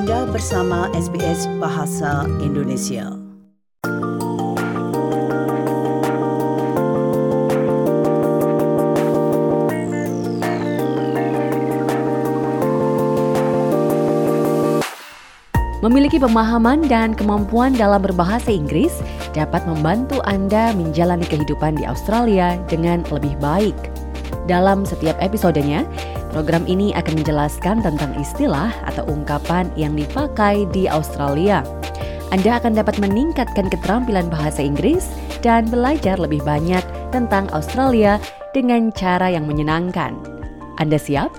Anda bersama SBS Bahasa Indonesia. Memiliki pemahaman dan kemampuan dalam berbahasa Inggris dapat membantu Anda menjalani kehidupan di Australia dengan lebih baik. Dalam setiap episodenya, program ini akan menjelaskan tentang istilah atau ungkapan yang dipakai di Australia. Anda akan dapat meningkatkan keterampilan bahasa Inggris dan belajar lebih banyak tentang Australia dengan cara yang menyenangkan. Anda siap?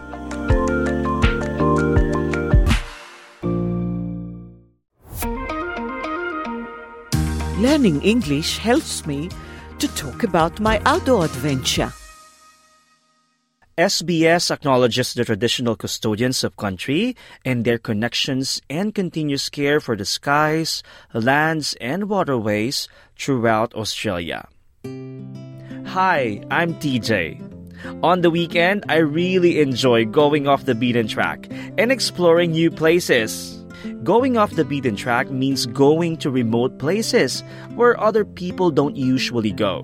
Learning English helps me to talk about my outdoor adventure. SBS acknowledges the traditional custodians of country and their connections and continuous care for the skies, lands, and waterways throughout Australia. Hi, I'm TJ. On the weekend, I really enjoy going off the beaten track and exploring new places. Going off the beaten track means going to remote places where other people don't usually go.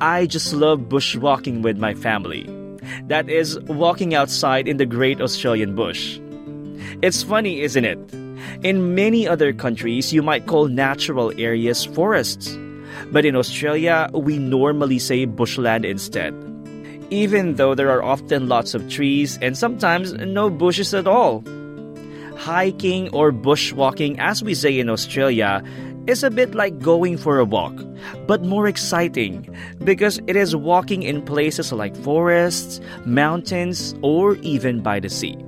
I just love bushwalking with my family. That is, walking outside in the great Australian bush. It's funny, isn't it? In many other countries, you might call natural areas forests. But in Australia, we normally say bushland instead. Even though there are often lots of trees and sometimes no bushes at all hiking or bushwalking, as we say in Australia, is a bit like going for a walk, but more exciting because it is walking in places like forests, mountains, or even by the sea.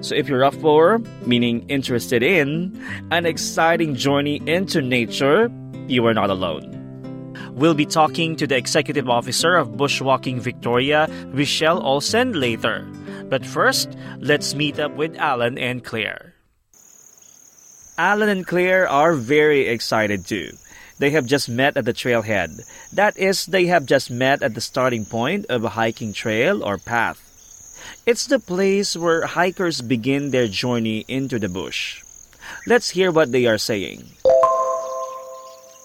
So if you're up for, meaning interested in, an exciting journey into nature, you are not alone. We'll be talking to the Executive Officer of Bushwalking Victoria, Michelle Olsen, later. But first, let's meet up with Alan and Claire. Alan and Claire are very excited too. They have just met at the trailhead. That is, they have just met at the starting point of a hiking trail or path. It's the place where hikers begin their journey into the bush. Let's hear what they are saying.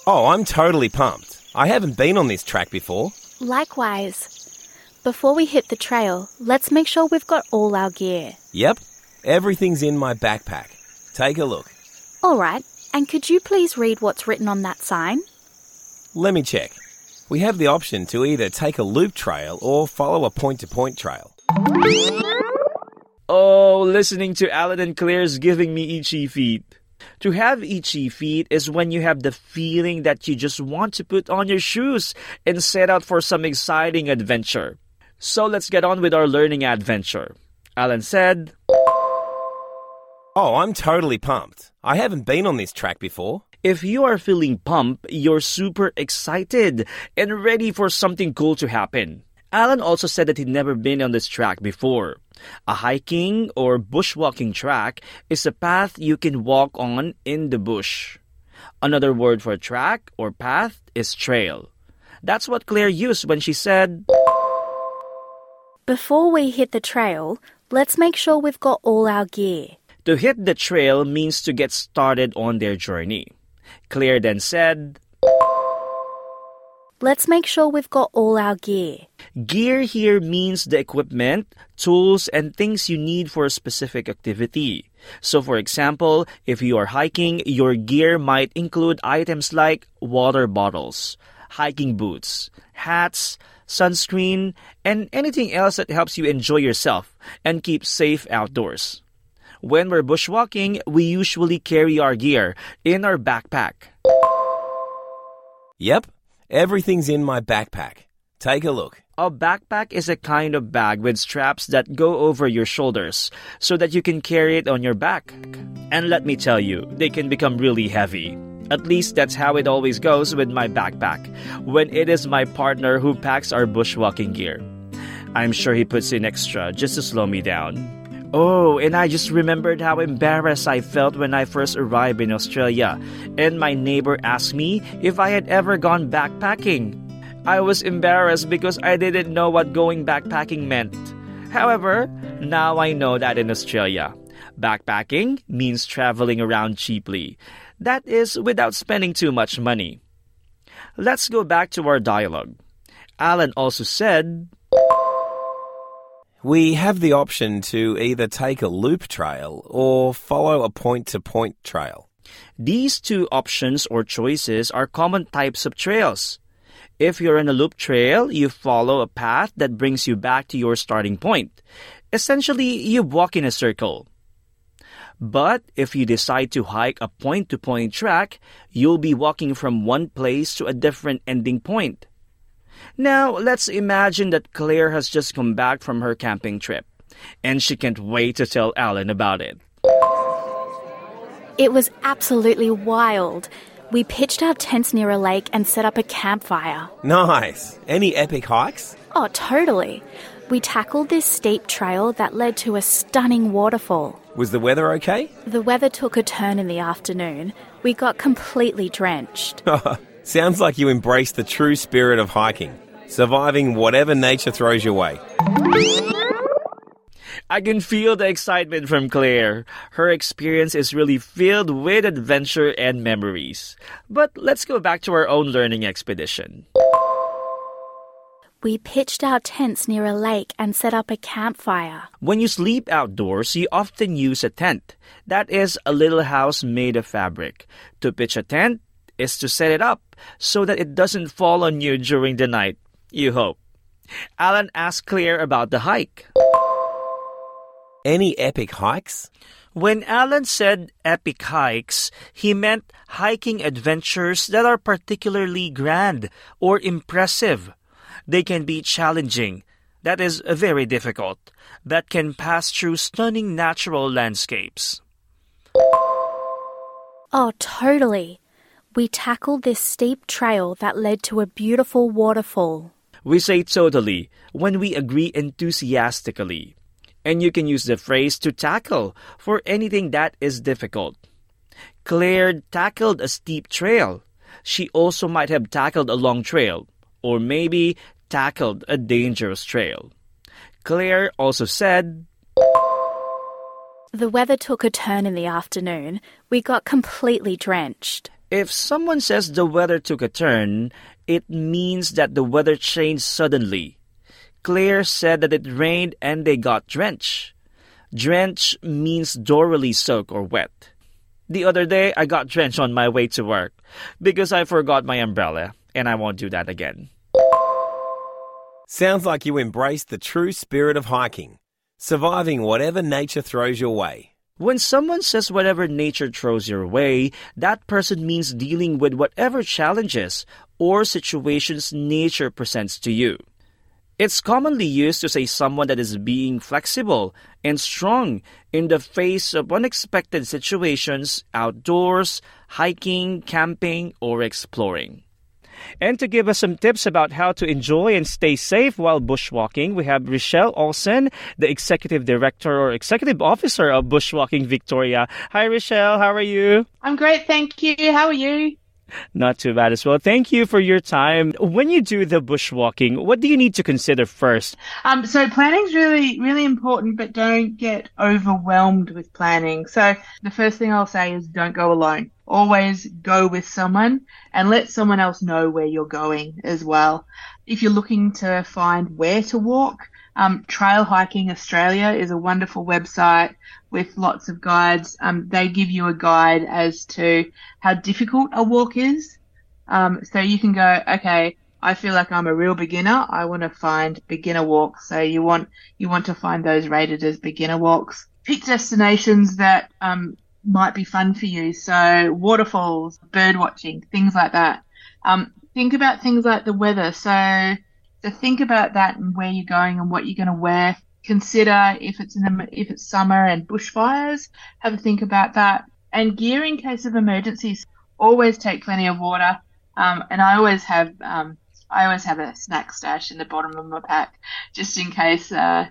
Oh, I'm totally pumped. I haven't been on this track before. Likewise. Before we hit the trail, let's make sure we've got all our gear. Yep, everything's in my backpack. Take a look. All right, and could you please read what's written on that sign? Let me check. We have the option to either take a loop trail or follow a point to point trail. Oh, listening to Alan and Claire's giving me itchy feet. To have itchy feet is when you have the feeling that you just want to put on your shoes and set out for some exciting adventure. So let's get on with our learning adventure. Alan said, Oh, I'm totally pumped. I haven't been on this track before. If you are feeling pumped, you're super excited and ready for something cool to happen. Alan also said that he'd never been on this track before. A hiking or bushwalking track is a path you can walk on in the bush. Another word for track or path is trail. That's what Claire used when she said, Before we hit the trail, let's make sure we've got all our gear. To hit the trail means to get started on their journey. Claire then said, Let's make sure we've got all our gear. Gear here means the equipment, tools, and things you need for a specific activity. So, for example, if you are hiking, your gear might include items like water bottles, hiking boots, hats, sunscreen, and anything else that helps you enjoy yourself and keep safe outdoors. When we're bushwalking, we usually carry our gear in our backpack. Yep, everything's in my backpack. Take a look. A backpack is a kind of bag with straps that go over your shoulders so that you can carry it on your back. And let me tell you, they can become really heavy. At least that's how it always goes with my backpack when it is my partner who packs our bushwalking gear. I'm sure he puts in extra just to slow me down. Oh, and I just remembered how embarrassed I felt when I first arrived in Australia, and my neighbor asked me if I had ever gone backpacking. I was embarrassed because I didn't know what going backpacking meant. However, now I know that in Australia, Backpacking means traveling around cheaply. That is, without spending too much money. Let's go back to our dialogue. Alan also said, We have the option to either take a loop trail or follow a point to point trail. These two options or choices are common types of trails. If you're in a loop trail, you follow a path that brings you back to your starting point. Essentially, you walk in a circle. But if you decide to hike a point to point track, you'll be walking from one place to a different ending point. Now, let's imagine that Claire has just come back from her camping trip, and she can't wait to tell Alan about it. It was absolutely wild. We pitched our tents near a lake and set up a campfire. Nice. Any epic hikes? Oh, totally. We tackled this steep trail that led to a stunning waterfall. Was the weather okay? The weather took a turn in the afternoon. We got completely drenched. Sounds like you embraced the true spirit of hiking, surviving whatever nature throws your way. I can feel the excitement from Claire. Her experience is really filled with adventure and memories. But let's go back to our own learning expedition. We pitched our tents near a lake and set up a campfire. When you sleep outdoors, you often use a tent. That is a little house made of fabric. To pitch a tent is to set it up so that it doesn't fall on you during the night. You hope. Alan asked Claire about the hike. Any epic hikes? When Alan said epic hikes, he meant hiking adventures that are particularly grand or impressive. They can be challenging, that is, very difficult, that can pass through stunning natural landscapes. Oh, totally. We tackled this steep trail that led to a beautiful waterfall. We say totally when we agree enthusiastically. And you can use the phrase to tackle for anything that is difficult. Claire tackled a steep trail. She also might have tackled a long trail, or maybe tackled a dangerous trail. Claire also said, The weather took a turn in the afternoon. We got completely drenched. If someone says the weather took a turn, it means that the weather changed suddenly. Claire said that it rained and they got drenched. Drench means thoroughly soak or wet. The other day, I got drenched on my way to work because I forgot my umbrella, and I won't do that again. Sounds like you embraced the true spirit of hiking, surviving whatever nature throws your way. When someone says whatever nature throws your way, that person means dealing with whatever challenges or situations nature presents to you. It's commonly used to say someone that is being flexible and strong in the face of unexpected situations outdoors, hiking, camping, or exploring. And to give us some tips about how to enjoy and stay safe while bushwalking, we have Rochelle Olsen, the Executive Director or Executive Officer of Bushwalking Victoria. Hi, Rochelle. How are you? I'm great, thank you. How are you? Not too bad as well. Thank you for your time. When you do the bushwalking, what do you need to consider first? Um, so is really, really important, but don't get overwhelmed with planning. So the first thing I'll say is don't go alone. Always go with someone and let someone else know where you're going as well. If you're looking to find where to walk, um, Trail Hiking Australia is a wonderful website with lots of guides. Um, they give you a guide as to how difficult a walk is. Um, so you can go, okay, I feel like I'm a real beginner. I want to find beginner walks. So you want you want to find those rated as beginner walks. Pick destinations that um, might be fun for you. So waterfalls, bird watching, things like that. Um, think about things like the weather. So so think about that and where you're going and what you're going to wear. Consider if it's if it's summer and bushfires. Have a think about that. And gear in case of emergencies. Always take plenty of water. Um, and I always have um, I always have a snack stash in the bottom of my pack just in case uh,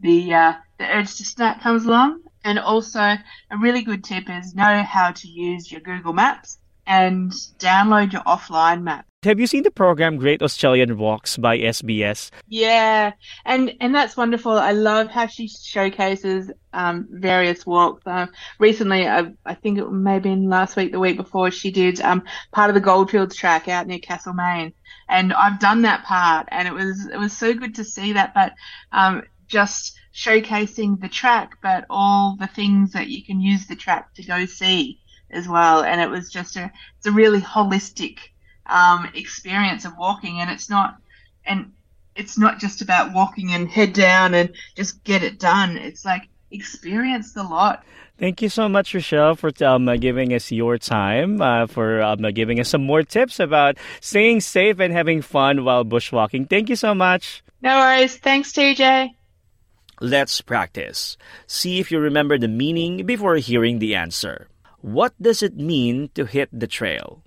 the uh, the urge to snack comes along. And also a really good tip is know how to use your Google Maps and download your offline map. Have you seen the program Great Australian Walks by SBS? Yeah, and and that's wonderful. I love how she showcases um, various walks. Um, recently, I, I think it may have been last week, the week before, she did um, part of the Goldfields track out near Castlemaine, and I've done that part, and it was it was so good to see that. But um, just showcasing the track, but all the things that you can use the track to go see as well, and it was just a it's a really holistic um, experience of walking, and it's not and it's not just about walking and head down and just get it done. It's like experience the lot. Thank you so much, Rochelle, for um, uh, giving us your time, uh, for um, uh, giving us some more tips about staying safe and having fun while bushwalking. Thank you so much. No worries. Thanks, TJ. Let's practice. See if you remember the meaning before hearing the answer. What does it mean to hit the trail?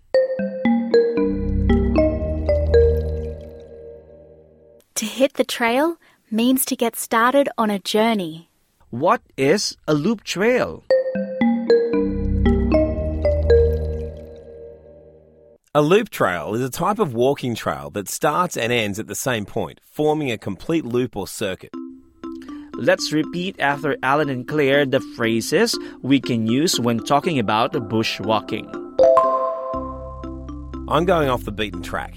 To hit the trail means to get started on a journey. What is a loop trail? A loop trail is a type of walking trail that starts and ends at the same point, forming a complete loop or circuit. Let's repeat after Alan and Claire the phrases we can use when talking about bushwalking. I'm going off the beaten track.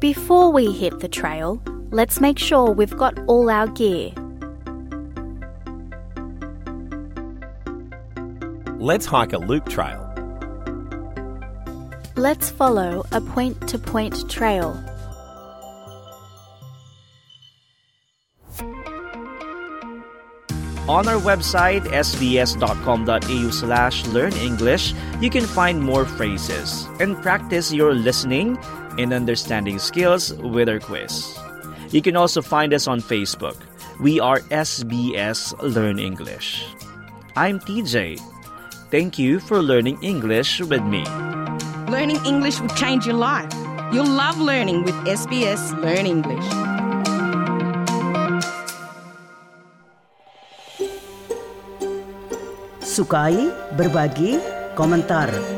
Before we hit the trail, let's make sure we've got all our gear. Let's hike a loop trail. Let's follow a point to point trail. On our website, sbs.com.au slash learn English, you can find more phrases and practice your listening and understanding skills with our quiz. You can also find us on Facebook. We are SBS Learn English. I'm TJ. Thank you for learning English with me. Learning English will change your life. You'll love learning with SBS Learn English. Sukai, berbagi, komentar.